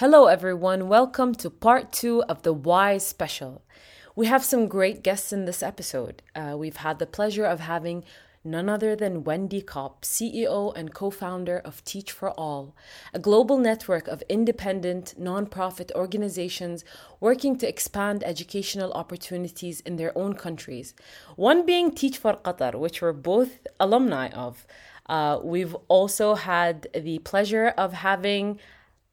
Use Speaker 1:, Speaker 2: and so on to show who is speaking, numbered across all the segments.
Speaker 1: Hello, everyone. Welcome to part two of the WISE Special. We have some great guests in this episode. Uh, we've had the pleasure of having none other than Wendy Kopp, CEO and co founder of Teach for All, a global network of independent, nonprofit organizations working to expand educational opportunities in their own countries. One being Teach for Qatar, which we're both alumni of. Uh, we've also had the pleasure of having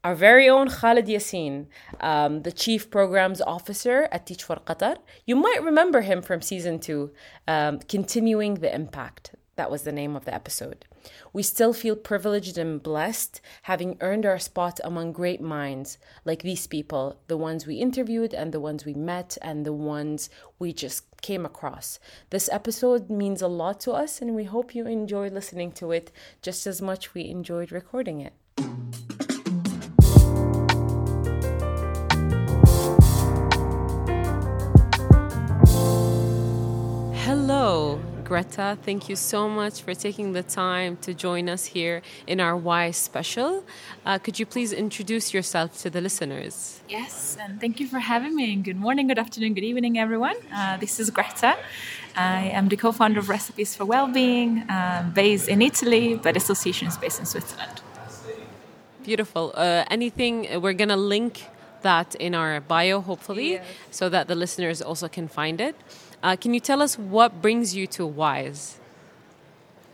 Speaker 1: our very own Khalid Yassin, um, the Chief Programs Officer at Teach for Qatar. You might remember him from season two, um, Continuing the Impact. That was the name of the episode. We still feel privileged and blessed having earned our spot among great minds like these people, the ones we interviewed and the ones we met and the ones we just came across. This episode means a lot to us and we hope you enjoy listening to it just as much we enjoyed recording it. Greta. Thank you so much for taking the time to join us here in our WISE special. Uh, could you please introduce yourself to the listeners?
Speaker 2: Yes, and thank you for having me. Good morning, good afternoon, good evening, everyone. Uh, this is Greta. I am the co founder of Recipes for Wellbeing, uh, based in Italy, but association is based in Switzerland.
Speaker 1: Beautiful. Uh, anything, uh, we're going to link that in our bio, hopefully, yes. so that the listeners also can find it. Uh, can you tell us what brings you to Wise?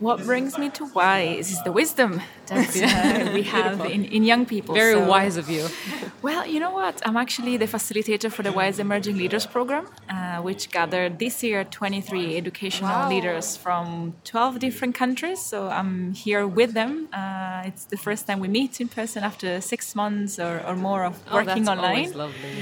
Speaker 2: What brings me to wise is the wisdom that uh, we have in, in young people.
Speaker 1: Very so, wise of you.
Speaker 2: well, you know what? I'm actually the facilitator for the Wise Emerging Leaders Program, uh, which gathered this year 23 educational wow. leaders from 12 different countries. So I'm here with them. Uh, it's the first time we meet in person after six months or, or more of oh, working
Speaker 1: oh,
Speaker 2: online.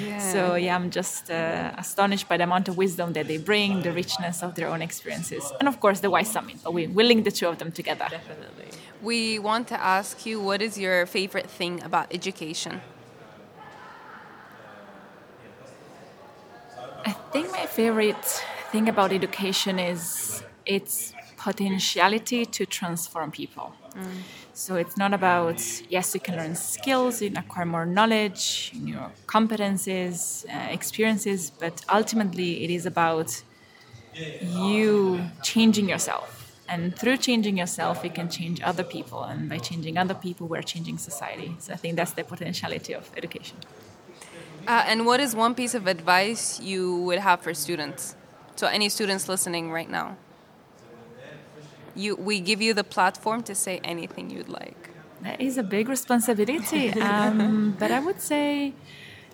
Speaker 1: Yeah.
Speaker 2: So yeah, I'm just uh, astonished by the amount of wisdom that they bring, the richness of their own experiences, and of course the Wise Summit. But we, we link the two of them together.
Speaker 1: Definitely.
Speaker 3: We want to ask you what is your favorite thing about education?
Speaker 2: I think my favorite thing about education is its potentiality to transform people. Mm. So it's not about, yes, you can learn skills, you can acquire more knowledge, your competences, uh, experiences, but ultimately it is about you changing yourself and through changing yourself, you can change other people. And by changing other people, we're changing society. So I think that's the potentiality of education.
Speaker 3: Uh, and what is one piece of advice you would have for students? So, any students listening right now, you, we give you the platform to say anything you'd like.
Speaker 2: That is a big responsibility. um, but I would say,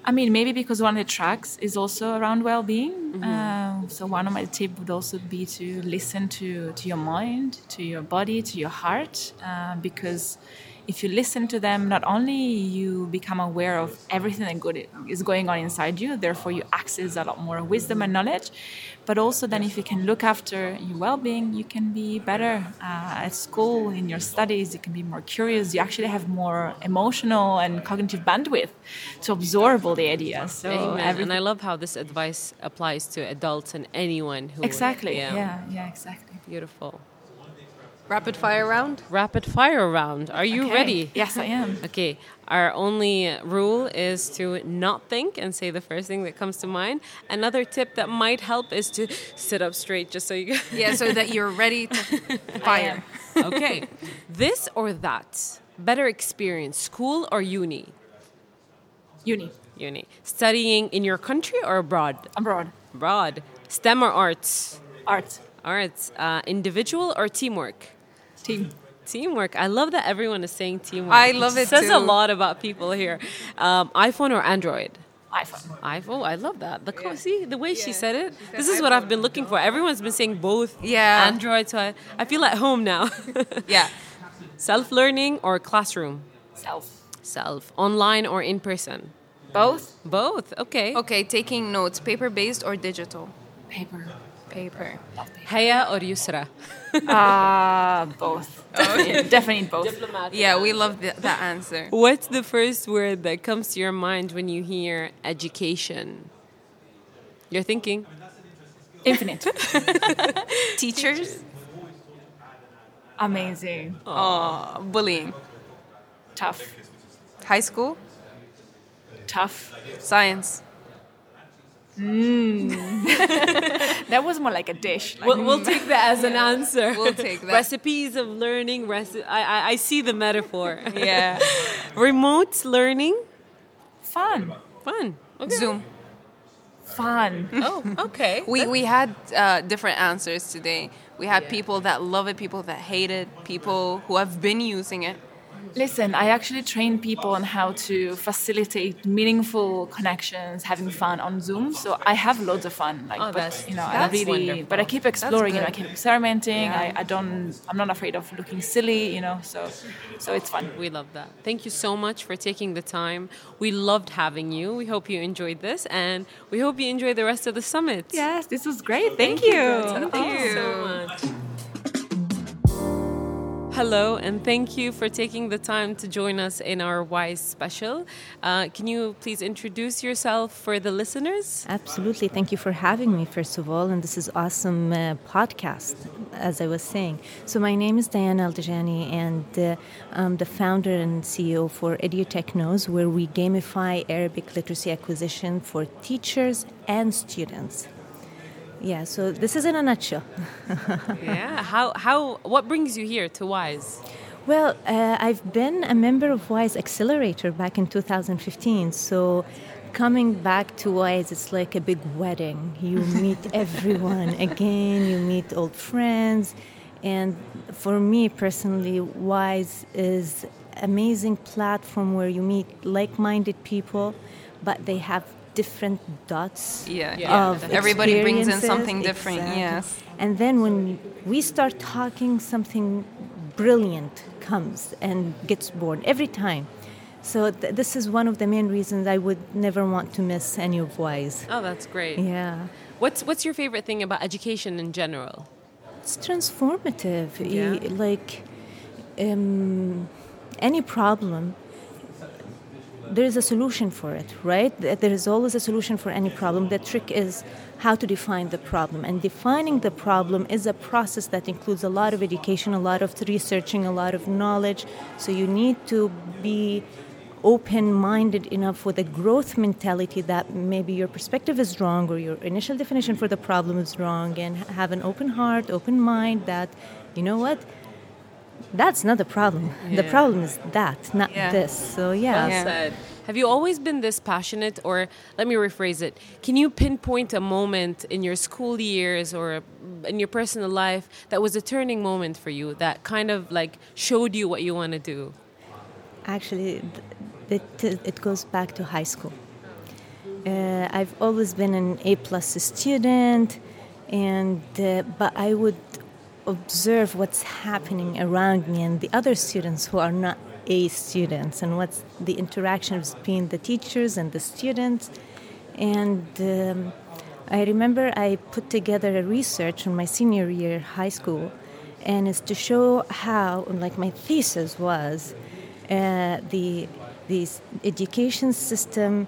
Speaker 2: I mean, maybe because one of the tracks is also around well-being. Mm-hmm. Uh, so one of my tips would also be to listen to to your mind, to your body, to your heart, uh, because if you listen to them, not only you become aware of everything that good is going on inside you, therefore you access a lot more wisdom and knowledge, but also then if you can look after your well-being, you can be better uh, at school in your studies. You can be more curious. You actually have more emotional and cognitive bandwidth to absorb all the ideas.
Speaker 1: So and I love how this advice applies to adults and anyone who
Speaker 2: exactly yeah yeah, yeah exactly
Speaker 1: beautiful.
Speaker 3: Rapid fire round?
Speaker 1: Rapid fire round. Are you
Speaker 2: okay.
Speaker 1: ready?
Speaker 2: Yes, I am.
Speaker 1: Okay. Our only rule is to not think and say the first thing that comes to mind. Another tip that might help is to sit up straight just so you
Speaker 3: Yeah, so that you're ready to fire.
Speaker 1: okay. This or that? Better experience, school or uni?
Speaker 2: Uni.
Speaker 1: Uni. Studying in your country or abroad?
Speaker 2: Abroad.
Speaker 1: Abroad. STEM or arts?
Speaker 2: Arts.
Speaker 1: Arts. Uh, individual or teamwork?
Speaker 2: Team.
Speaker 1: Teamwork. I love that everyone is saying teamwork.
Speaker 3: I love it.
Speaker 1: it says
Speaker 3: too.
Speaker 1: a lot about people here. Um, iPhone or Android?
Speaker 2: iPhone.
Speaker 1: iPhone. I love that. The yeah. see the way yeah. she said it. She this is what I've been looking for. Everyone's been saying both.
Speaker 3: Yeah.
Speaker 1: Android. So I, I feel at home now.
Speaker 3: yeah.
Speaker 1: Self learning or classroom?
Speaker 2: Self.
Speaker 1: Self. Online or in person?
Speaker 2: Both.
Speaker 1: Both. Okay.
Speaker 3: Okay. Taking notes. Paper based or digital?
Speaker 2: Paper
Speaker 3: paper.
Speaker 1: Haya or Yusra?
Speaker 2: uh, both. Okay. Definitely both.
Speaker 3: Diplomatic. Yeah, we love the, that answer.
Speaker 1: What's the first word that comes to your mind when you hear education? You're thinking?
Speaker 2: Infinite.
Speaker 3: Teachers?
Speaker 2: Amazing.
Speaker 3: Oh, bullying.
Speaker 2: Tough.
Speaker 3: High school?
Speaker 2: tough.
Speaker 3: Science.
Speaker 2: That was more like a dish. Like,
Speaker 1: We'll, we'll take that as an answer.
Speaker 3: We'll take that.
Speaker 1: Recipes of learning. Reci- I, I, I see the metaphor.
Speaker 3: Yeah.
Speaker 1: Remote learning.
Speaker 2: fun.
Speaker 1: Fun. Okay.
Speaker 3: Zoom.
Speaker 2: Fun.
Speaker 1: Oh, okay.
Speaker 3: We we had uh, different answers today. We had people that love it, people that hate it, people who have been using it.
Speaker 2: Listen, I actually train people on how to facilitate meaningful connections, having fun on Zoom. So I have loads of fun. Like,
Speaker 1: Oh,
Speaker 2: but, you know,
Speaker 1: that's
Speaker 2: I really,
Speaker 1: wonderful.
Speaker 2: but I keep exploring. You know, I keep experimenting.
Speaker 3: Yeah.
Speaker 2: I, I don't, I'm not afraid of looking silly. You know, so, so it's fun.
Speaker 1: We love that. Thank you so much for taking the time. We loved having you. We hope you enjoyed this, and we hope you enjoy the rest of the summit.
Speaker 2: Yes, this was great. Thank, you.
Speaker 1: Thank you so much. Hello, and thank you for taking the time to join us in our WISE special. Uh, can you please introduce yourself for the listeners?
Speaker 4: Absolutely. Thank you for having me, first of all. And this is awesome uh, podcast, as I was saying. So my name is Diana Aldajani, and uh, I'm the founder and CEO for Edutechnoz, where we gamify Arabic literacy acquisition for teachers and students. Yeah, so this is in a nutshell.
Speaker 1: yeah. How, how, what brings you here to WISE?
Speaker 4: Well, uh, I've been a member of WISE Accelerator back in 2015. So coming back to WISE, it's like a big wedding. You meet everyone again, you meet old friends. And for me personally, WISE is amazing platform where you meet like-minded people, but they have different dots
Speaker 3: Yeah.
Speaker 1: Yeah.
Speaker 4: of
Speaker 3: Everybody brings in something different,
Speaker 4: Exactly.
Speaker 3: yes.
Speaker 4: And then when we start talking, something brilliant comes and gets born every time. So th- this is one of the main reasons I would never want to miss any of WISE.
Speaker 1: Oh, that's great.
Speaker 4: Yeah.
Speaker 1: What's, what's your favorite thing about education in general?
Speaker 4: It's transformative.
Speaker 1: Yeah.
Speaker 4: Y- Like um, any problem, there is a solution for it, right? There is always a solution for any problem. The trick is how to define the problem. And defining the problem is a process that includes a lot of education, a lot of researching, a lot of knowledge. So you need to be open minded enough with a growth mentality that maybe your perspective is wrong or your initial definition for the problem is wrong and have an open heart, open mind that, you know what? That's not the problem. The problem is that, not
Speaker 3: Yeah.
Speaker 4: this. So, yeah.
Speaker 1: Well said. Have you always been this passionate, or let me rephrase it? Can you pinpoint a moment in your school years or in your personal life that was a turning moment for you that kind of like showed you what you want to do?
Speaker 4: Actually, it, it goes back to high school. Uh, I've always been an A plus student, and uh, but I would observe what's happening around me and the other students who are not A students, and what's the interaction between the teachers and the students. And um, I remember I put together a research in my senior year high school, and it's to show how, like my thesis was, uh, the the education system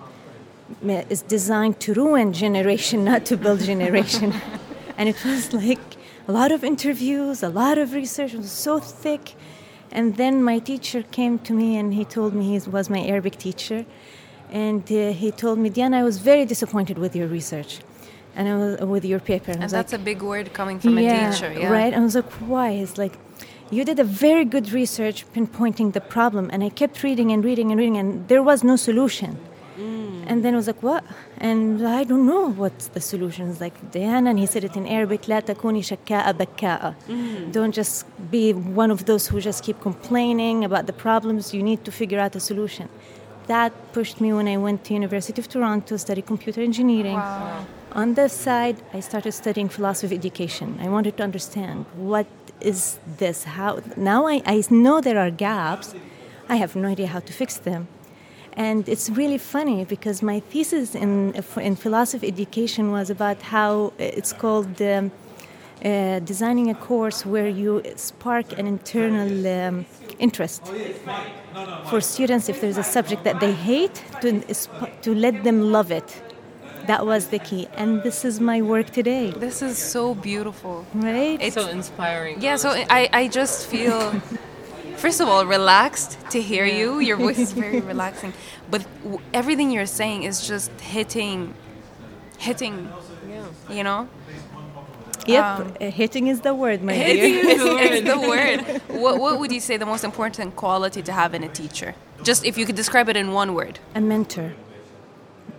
Speaker 4: uh, is designed to ruin generation, not to build generation. and it was like a lot of interviews, a lot of research. It was so thick. And then my teacher came to me and he told me he was my Arabic teacher. And uh, he told me, Diana, I was very disappointed with your research and I was, with your paper.
Speaker 3: And
Speaker 4: was
Speaker 3: that's
Speaker 4: like,
Speaker 3: a big word coming from
Speaker 4: yeah,
Speaker 3: a teacher. Yeah.
Speaker 4: Right? I was like, why? It's like, you did a very good research pinpointing the problem. And I kept reading and reading and reading, and there was no solution. And then I was like, what? And I don't know what's the solution. It's like, Diana, and he said it in Arabic, لا تكوني شكاء بكاء. Don't just be one of those who just keep complaining about the problems. You need to figure out a solution. That pushed me when I went to University of Toronto, study computer engineering. On the side, I started studying philosophy of education. I wanted to understand what is this? How now I, I know there are gaps. I have no idea how to fix them. and it's really funny because my thesis in, in philosophy education was about how it's called um, uh, designing a course where you spark an internal um, interest for students if there's a subject that they hate to, to let them love it that was the key and this is my work today
Speaker 3: This is so beautiful.
Speaker 4: right
Speaker 3: It's
Speaker 1: so inspiring.
Speaker 3: Yeah, so I, I just feel First of all, relaxed to hear you. Your voice is very relaxing, but w- everything you're saying is just hitting, hitting. You know,
Speaker 4: Yep,
Speaker 3: Um,
Speaker 4: uh, hitting is the word, my
Speaker 3: hitting
Speaker 4: dear.
Speaker 3: is, is the word. What, what would you say the most important quality to have in a teacher? Just if you could describe it in one word.
Speaker 4: A mentor.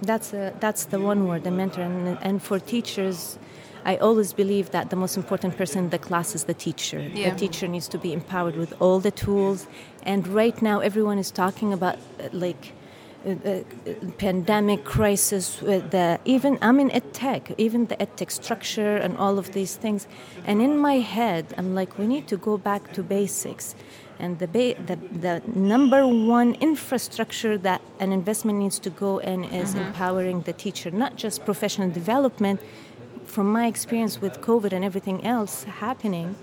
Speaker 4: That's a, that's the one word, a mentor. And, and for teachers, I always believe that the most important person in the class is the teacher.
Speaker 3: Yeah.
Speaker 4: The teacher needs to be empowered with all the tools. And right now, everyone is talking about uh, like uh, uh, pandemic crisis. With the even I'm in ed tech, even the ed tech structure and all of these things. And in my head, I'm like, we need to go back to basics. And the, ba- the, the number one infrastructure that an investment needs to go in is empowering the teacher, not just professional development. From my experience with COVID and everything else happening,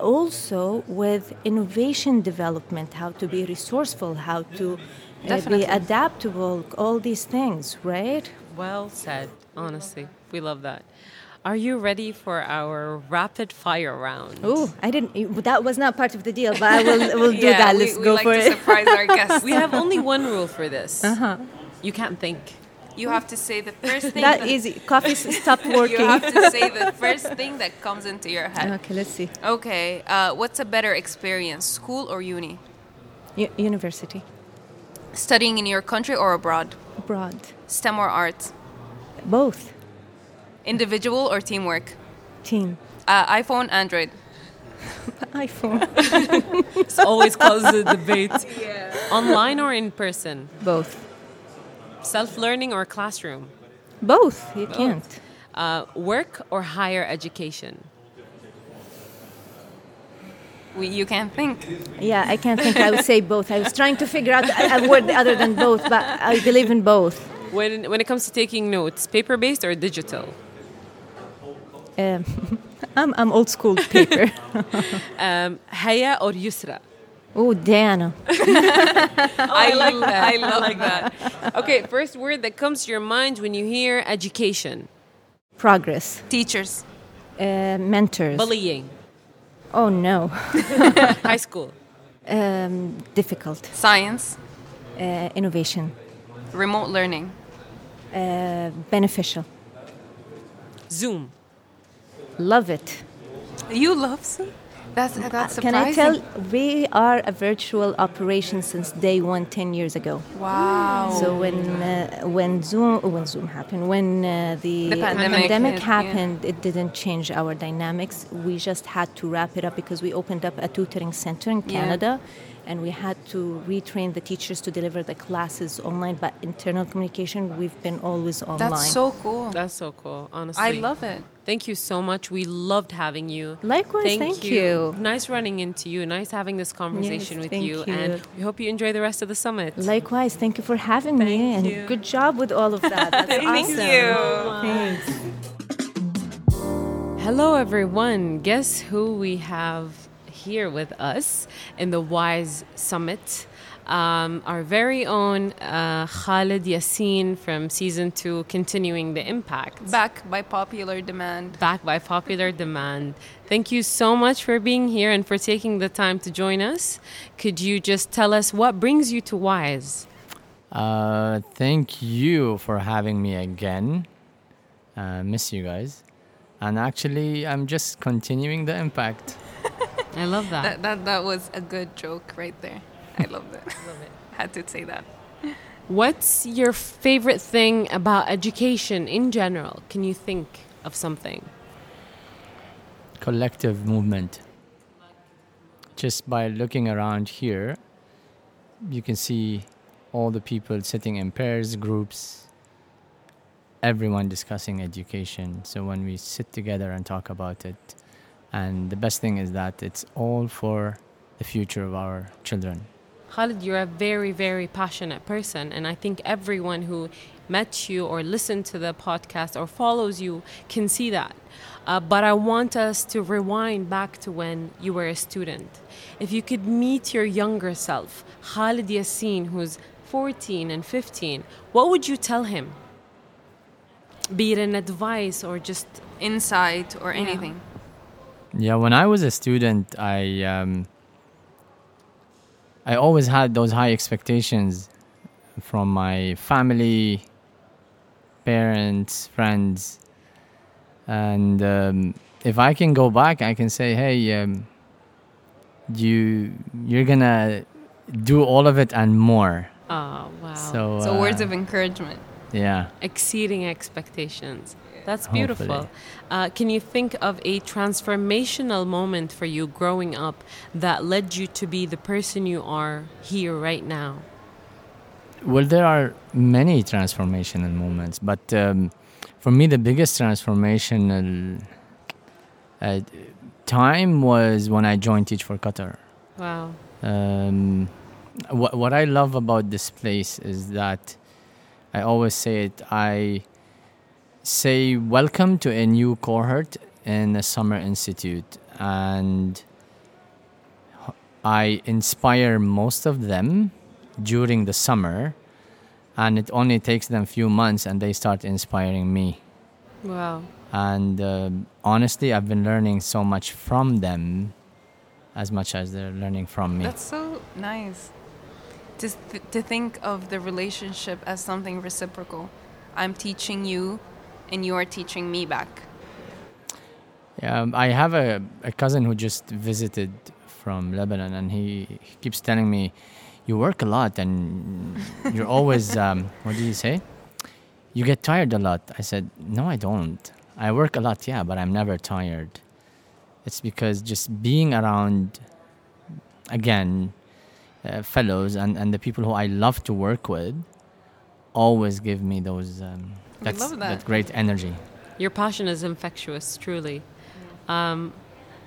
Speaker 4: also with innovation development, how to be resourceful, how to uh, be adaptable, all these things, right?
Speaker 1: Well said, honestly. We love that. Are you ready for our rapid fire round?
Speaker 4: Oh, I didn't. That was not part of the deal, but I will. We'll do
Speaker 3: Yeah,
Speaker 4: that. Let's
Speaker 3: we
Speaker 4: go
Speaker 3: like
Speaker 4: for
Speaker 3: to
Speaker 4: it.
Speaker 3: surprise our guests.
Speaker 1: We have only one rule for this. Uh-huh. You can't think.
Speaker 3: You have to say the first thing.
Speaker 4: That easy. Coffee stopped working.
Speaker 3: You have to say the first thing that comes into your head.
Speaker 4: Okay, let's see.
Speaker 3: Okay, uh, what's a better experience, school or uni?
Speaker 4: U- university,
Speaker 3: Studying in your country or abroad?
Speaker 4: abroad,
Speaker 3: STEM or art?
Speaker 4: both.
Speaker 3: Individual or teamwork?
Speaker 4: Team,
Speaker 3: Uh, iPhone, Android?
Speaker 4: iPhone,
Speaker 1: it's always causes a debate. Online or in person?
Speaker 4: both.
Speaker 1: Self learning or classroom?
Speaker 4: Both. You can't.
Speaker 1: Uh, work or higher education?
Speaker 3: We, you can't think.
Speaker 4: Yeah, I can't think. I would say both. I was trying to figure out a a word other than both, but I believe in both.
Speaker 1: When, when it comes to taking notes, paper based or digital?
Speaker 4: Um, I'm, I'm old school paper.
Speaker 1: Um, Haya or Yusra?
Speaker 4: oh, Diana.
Speaker 3: I like that. I love that.
Speaker 1: Okay, first word that comes to your mind when you hear education.
Speaker 4: Progress.
Speaker 3: Teachers,
Speaker 4: Uh, mentors.
Speaker 1: Bullying.
Speaker 4: Oh, no.
Speaker 1: High school.
Speaker 4: Um, difficult.
Speaker 3: science,
Speaker 4: Uh, innovation.
Speaker 3: remote learning,
Speaker 4: Uh, beneficial.
Speaker 1: Zoom.
Speaker 4: Love it.
Speaker 3: You love some? That's that's
Speaker 4: Uh, Can. I tell? We are a virtual operation since day one, 10 years ago.
Speaker 3: Wow.
Speaker 4: So when uh, when Zoom when Zoom happened, when uh, the,
Speaker 3: The pandemic hit, yeah.
Speaker 4: happened, it didn't change our dynamics. We just had to wrap it up because we opened up a tutoring center in
Speaker 3: Yeah.
Speaker 4: Canada, and we had to retrain the teachers to deliver the classes online. But internal communication, we've been always online.
Speaker 3: That's so cool.
Speaker 1: That's so cool, honestly.
Speaker 3: I love it.
Speaker 1: Thank you so much. We loved having you.
Speaker 4: Likewise, thank you.
Speaker 1: Nice running into you. Nice having this conversation
Speaker 4: Yes,
Speaker 1: with
Speaker 4: thank
Speaker 1: you.
Speaker 4: you.
Speaker 1: And we hope you enjoy the rest of the summit.
Speaker 4: Likewise, thank you for having me, and
Speaker 1: you.
Speaker 4: good job with all of that. That's
Speaker 3: Thank
Speaker 4: awesome.
Speaker 3: you.
Speaker 4: Thanks.
Speaker 1: Hello, everyone. Guess who we have here with us in the WISE Summit? Um, our very own uh, Khalid Yassin from season two, continuing the impact.
Speaker 3: Back by popular demand.
Speaker 1: back by popular demand. Thank you so much for being here and for taking the time to join us. Could you just tell us what brings you to WISE?
Speaker 5: Uh, thank you for having me again. Uh, miss you guys. And actually, I'm just continuing the impact.
Speaker 1: I love that.
Speaker 3: That, that that was a good joke right there. I loved it. I love it. Had to say that.
Speaker 1: What's your favorite thing about education in general? Can you think of something?
Speaker 5: Collective movement. Just by looking around here, you can see all the people sitting in pairs, groups, everyone discussing education. So when we sit together and talk about it, and the best thing is that it's all for the future of our children.
Speaker 1: Khalid, you're a very, very passionate person, and I think everyone who met you or listened to the podcast or follows you can see that. Uh, but I want us to rewind back to when you were a student. If you could meet your younger self, Khalid Yassin, who's 14 and 15, what would you tell him? Be it an advice or just
Speaker 3: Insight or anything.
Speaker 5: Yeah, when I was a student, I um, I always had those high expectations from my family, parents, friends, and um, if I can go back, I can say, "Hey, um, you you're gonna do all of it and more."
Speaker 1: Oh, wow.
Speaker 5: So,
Speaker 3: So words
Speaker 5: uh,
Speaker 3: of encouragement.
Speaker 5: yeah.
Speaker 1: exceeding expectations. That's beautiful.
Speaker 5: Hopefully.
Speaker 1: Uh, can you think of a transformational moment for you growing up that led you to be the person you are here right now?
Speaker 5: Well, there are many transformational moments, but um, for me, the biggest transformational uh, time was when I joined Teach for Qatar.
Speaker 1: Wow.
Speaker 5: Um, what, what I love about this place is that I always say it. I say welcome to a new cohort in the Summer Institute, and I inspire most of them during the summer, and it only takes them a few months, and they start inspiring me.
Speaker 1: Wow.
Speaker 5: And um honestly, I've been learning so much from them, as much as they're learning from me.
Speaker 3: That's so nice. To, th- to think of the relationship as something reciprocal. I'm teaching you, and you are teaching me back.
Speaker 5: Yeah, um, I have a, a cousin who just visited from Lebanon, and he, he keeps telling me, "You work a lot, and you're always um, what do you say? You get tired a lot." I said, "No, I don't. I work a lot, yeah, but I'm never tired. It's because just being around, again, uh, fellows and, and the people who I love to work with, always give me those um,
Speaker 3: We
Speaker 5: that's,
Speaker 3: love that.
Speaker 5: great energy."
Speaker 1: Your passion is infectious, truly. Um,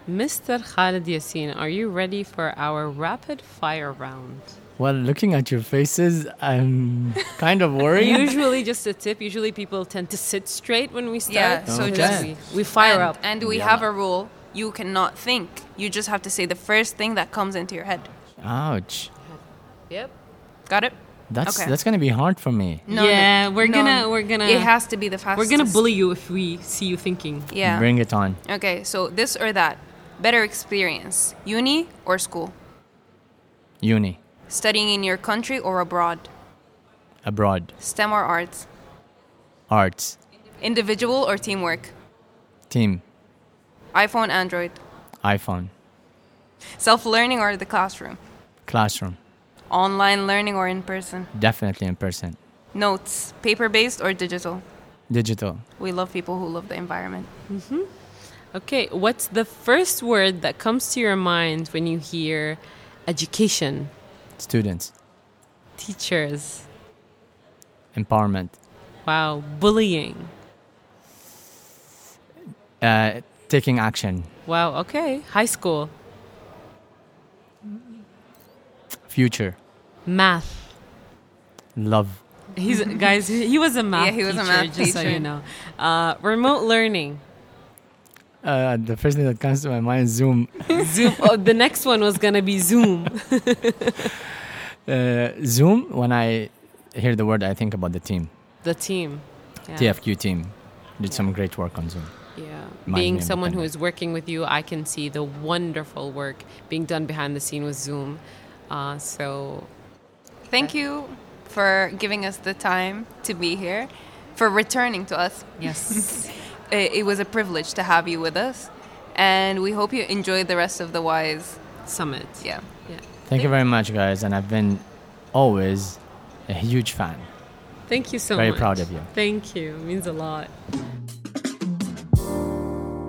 Speaker 1: Mr. Khalid Yassin, are you ready for our rapid fire round?
Speaker 5: Well, looking at your faces, I'm kind of worried.
Speaker 1: Usually, just a tip. Usually, people tend to sit straight when we start.
Speaker 3: Yeah,
Speaker 5: so
Speaker 1: because
Speaker 5: just-
Speaker 1: we, we fire
Speaker 3: and,
Speaker 1: up.
Speaker 3: And we
Speaker 5: Yeah.
Speaker 3: have a rule. You cannot think. You just have to say the first thing that comes into your head.
Speaker 5: Ouch.
Speaker 1: Yep.
Speaker 3: Got it?
Speaker 5: That's
Speaker 3: Okay.
Speaker 5: that's gonna be hard for me.
Speaker 1: Yeah, we're gonna- we're gonna-
Speaker 3: It has to be the fastest.
Speaker 1: We're gonna bully you if we see you thinking.
Speaker 3: Yeah.
Speaker 5: Bring it on.
Speaker 3: Okay, so this or that. Better experience. Uni or school?
Speaker 5: Uni,
Speaker 3: Studying in your country or abroad?
Speaker 5: abroad,
Speaker 3: STEM or arts?
Speaker 5: arts,
Speaker 3: Individual or teamwork?
Speaker 5: team,
Speaker 3: iPhone, Android?
Speaker 5: iPhone,
Speaker 3: Self learning or the classroom?
Speaker 5: classroom,
Speaker 3: Online learning or in person?
Speaker 5: definitely in person,
Speaker 3: Notes, paper based or digital?
Speaker 5: digital.
Speaker 3: We love people who love the environment.
Speaker 1: Okay, what's the first word that comes to your mind when you hear education,
Speaker 5: Students,
Speaker 1: teachers?
Speaker 5: empowerment,
Speaker 1: Wow, bullying.
Speaker 5: uh, taking action,
Speaker 1: Wow, okay. High school,
Speaker 5: future,
Speaker 1: math.
Speaker 5: love,
Speaker 1: He's guys. He was a math.
Speaker 3: Yeah, he was a
Speaker 1: teacher,
Speaker 3: math
Speaker 1: just so you know. Uh, remote learning.
Speaker 5: Uh, the first thing that comes to my mind is Zoom.
Speaker 1: Zoom. Oh, the next one was gonna be Zoom.
Speaker 5: Uh, Zoom. When I hear the word, I think about the team,
Speaker 1: The team. Yeah.
Speaker 5: TFQ team. Did some great work on Zoom.
Speaker 1: Yeah.
Speaker 5: Mind
Speaker 1: being someone who is working with you, I can see the wonderful work being done behind the scene with Zoom. Uh, so
Speaker 3: Thank you for giving us the time to be here, for returning to us.
Speaker 1: yes,
Speaker 3: It, it was a privilege to have you with us, and we hope you enjoy the rest of the Wise.
Speaker 1: summit.
Speaker 3: Yeah.
Speaker 1: Yeah.
Speaker 5: Thank you very much, guys, and I've been always a huge fan.
Speaker 1: Thank you so
Speaker 5: Very
Speaker 1: much.
Speaker 5: Very proud of you.
Speaker 1: Thank you. It means a lot.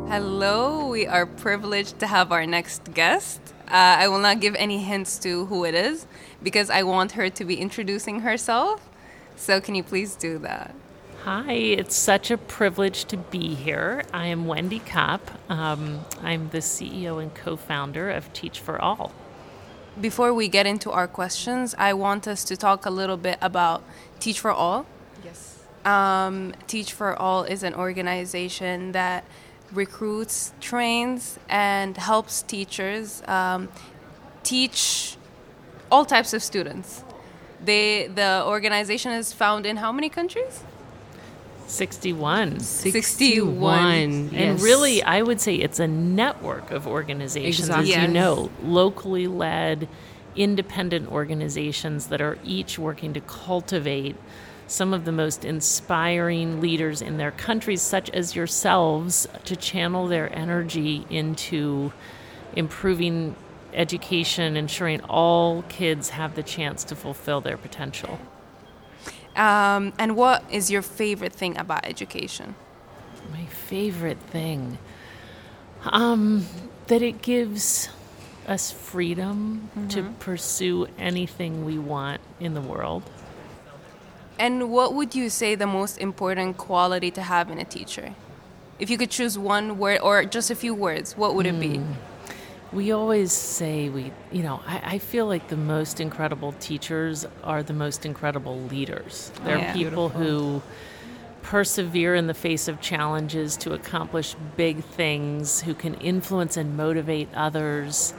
Speaker 3: Hello, we are privileged to have our next guest. Uh, I will not give any hints to who it is because I want her to be introducing herself. So, can you please do that?
Speaker 6: Hi, it's such a privilege to be here. I am Wendy Kopp. Um, I'm the CEO and co founder of Teach for All.
Speaker 3: Before we get into our questions, I want us to talk a little bit about Teach for All.
Speaker 1: Yes.
Speaker 3: Um, Teach for All is an organization that recruits, trains, and helps teachers um, teach all types of students. They, the organization is found in how many countries?
Speaker 6: 61.
Speaker 3: 61.
Speaker 6: And
Speaker 1: yes.
Speaker 6: really, I would say it's a network of organizations,
Speaker 1: Exactly.
Speaker 6: as
Speaker 3: Yes.
Speaker 6: you know, locally led, independent organizations that are each working to cultivate some of the most inspiring leaders in their countries, such as yourselves, to channel their energy into improving education, ensuring all kids have the chance to fulfill their potential.
Speaker 3: Um, and what is your favorite thing about education?
Speaker 6: My favorite thing, um, that it gives us freedom to pursue anything we want in the world.
Speaker 3: And what would you say the most important quality to have in a teacher? If you could choose one word or just a few words, what would it be?
Speaker 6: We always say we, you know, I, I feel like the most incredible teachers are the most incredible leaders. They're
Speaker 3: Yeah.
Speaker 6: people who persevere in the face of challenges to accomplish big things, who can influence and motivate others,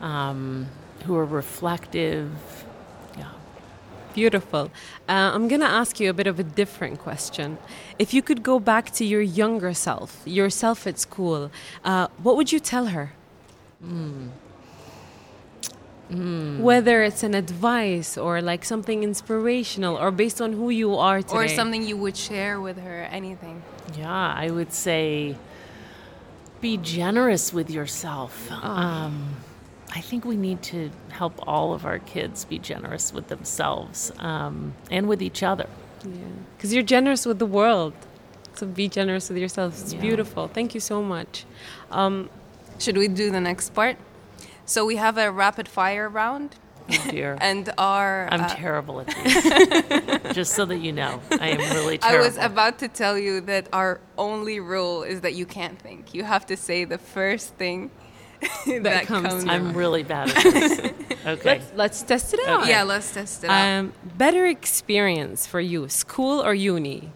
Speaker 6: um, who are reflective. Yeah.
Speaker 1: Beautiful. Uh, I'm going to ask you a bit of a different question. If you could go back to your younger self, yourself at school, uh, what would you tell her? Whether it's an advice or like something inspirational or based on who you are today.
Speaker 3: Or something you would share with her, anything.
Speaker 6: Yeah, I would say be generous with yourself. Um, I think we need to help all of our kids be generous with themselves um, and with each other.
Speaker 1: Yeah, Because you're generous with the world. So be generous with yourself. It's
Speaker 6: Yeah.
Speaker 1: beautiful. Thank you so much. Um,
Speaker 3: Should we do the next part? So we have a rapid fire round,
Speaker 6: Oh dear.
Speaker 3: and our.
Speaker 6: I'm
Speaker 3: uh,
Speaker 6: terrible at these. Just so that you know, I am really terrible.
Speaker 3: I was about to tell you that our only rule is that you can't think. You have to say the first thing that,
Speaker 1: comes
Speaker 3: comes.
Speaker 1: to
Speaker 6: I'm really bad at this. Okay.
Speaker 1: let's, let's test it out.
Speaker 3: yeah, let's test it out.
Speaker 1: Um, better experience for you, school or uni?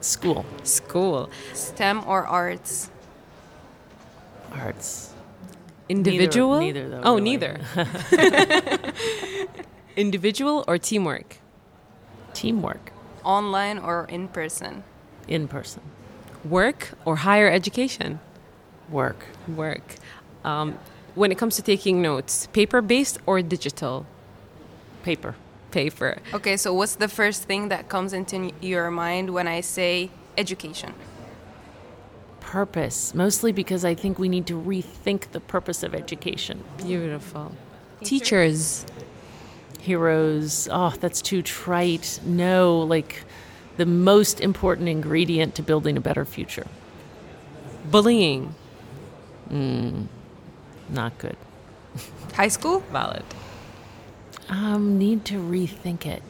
Speaker 6: School,
Speaker 1: School.
Speaker 3: STEM or arts?
Speaker 6: arts,
Speaker 1: Individual?
Speaker 6: neither, though,
Speaker 1: Oh,
Speaker 6: really.
Speaker 1: neither. Individual or teamwork?
Speaker 6: teamwork,
Speaker 3: Online or in person?
Speaker 6: in person,
Speaker 1: Work or higher education?
Speaker 6: Work,
Speaker 1: Work. Um, when it comes to taking notes, paper based or digital?
Speaker 6: paper.
Speaker 1: Paper.
Speaker 3: Okay, so what's the first thing that comes into your mind when I say education?
Speaker 6: Purpose, mostly because I think we need to rethink the purpose of education.
Speaker 1: Beautiful. Teachers.
Speaker 6: Heroes, oh, that's too trite. No, like the most important ingredient to building a better future.
Speaker 1: Bullying.
Speaker 6: Not good.
Speaker 3: High school?
Speaker 1: Valid.
Speaker 6: Um, need to rethink it.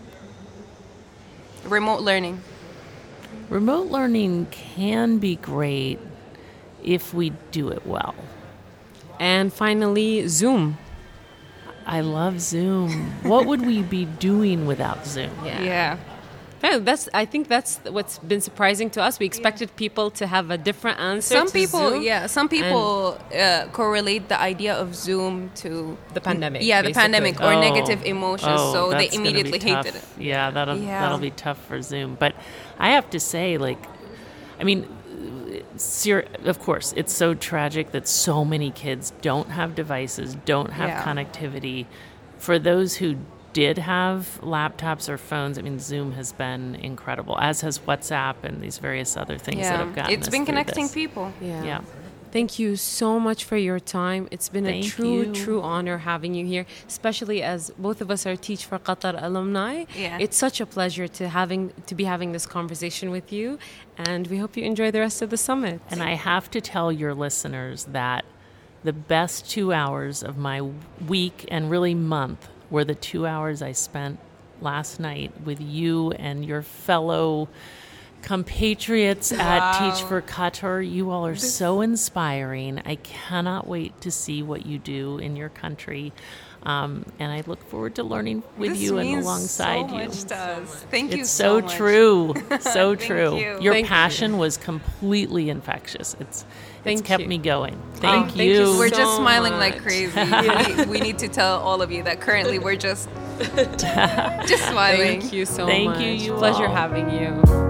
Speaker 3: Remote learning?
Speaker 6: Remote learning can be great if we do it well.
Speaker 1: And finally, Zoom.
Speaker 6: I love Zoom. what would we be doing without Zoom?
Speaker 1: Yeah.
Speaker 3: Yeah.
Speaker 1: Yeah, that's. I think that's what's been surprising to us. We expected people to have a different answer.
Speaker 3: Some
Speaker 1: to
Speaker 3: people,
Speaker 1: Zoom.
Speaker 3: yeah, some people uh, correlate the idea of Zoom to
Speaker 1: The pandemic,
Speaker 3: Yeah, the
Speaker 1: basically.
Speaker 3: pandemic or
Speaker 6: Oh.
Speaker 3: negative emotions.
Speaker 6: Oh,
Speaker 3: so they
Speaker 6: that's gonna be
Speaker 3: immediately hated it.
Speaker 6: Yeah, that'll
Speaker 3: Yeah.
Speaker 6: that'll be tough for Zoom. But I have to say, like, I mean, of course, it's so tragic that so many kids don't have devices, don't have
Speaker 3: Yeah.
Speaker 6: connectivity. For those who did have laptops or phones, I mean, Zoom has been incredible, as has WhatsApp and these various other things that have gotten
Speaker 3: it's
Speaker 6: us
Speaker 3: been connecting
Speaker 6: this.
Speaker 3: people.
Speaker 1: Yeah.
Speaker 6: Yeah.
Speaker 1: Thank you so much for your time. It's been a true,
Speaker 6: you.
Speaker 1: true honor having you here, especially as both of us are Teach for Qatar alumni.
Speaker 3: Yeah.
Speaker 1: It's such a pleasure to having to be having this conversation with you, and we hope you enjoy the rest of the summit.
Speaker 6: And I have to tell your listeners that the best two hours of my week and really month were the two hours I spent last night with you and your fellow compatriots at Teach for Qatar. You all are so inspiring. I cannot wait to see what you do in your country. Um, and I look forward to learning with
Speaker 3: This
Speaker 6: you and
Speaker 3: means
Speaker 6: alongside
Speaker 3: so
Speaker 6: you.
Speaker 3: much to us. Thank you
Speaker 6: It's
Speaker 3: so,
Speaker 6: so,
Speaker 3: much.
Speaker 6: true. So true.
Speaker 3: you.
Speaker 6: Your
Speaker 1: Thank you.
Speaker 6: passion was completely infectious. It's
Speaker 1: Thank
Speaker 6: it's kept
Speaker 1: you.
Speaker 6: me going. Thank
Speaker 1: thank
Speaker 6: you.
Speaker 1: you
Speaker 3: We're
Speaker 1: so
Speaker 3: just smiling like
Speaker 1: much.
Speaker 3: crazy. we, need, we need to tell all of you that currently we're just just smiling.
Speaker 1: Thank you so
Speaker 6: Thank
Speaker 1: much.
Speaker 6: you, you
Speaker 1: Pleasure
Speaker 6: all.
Speaker 1: having you.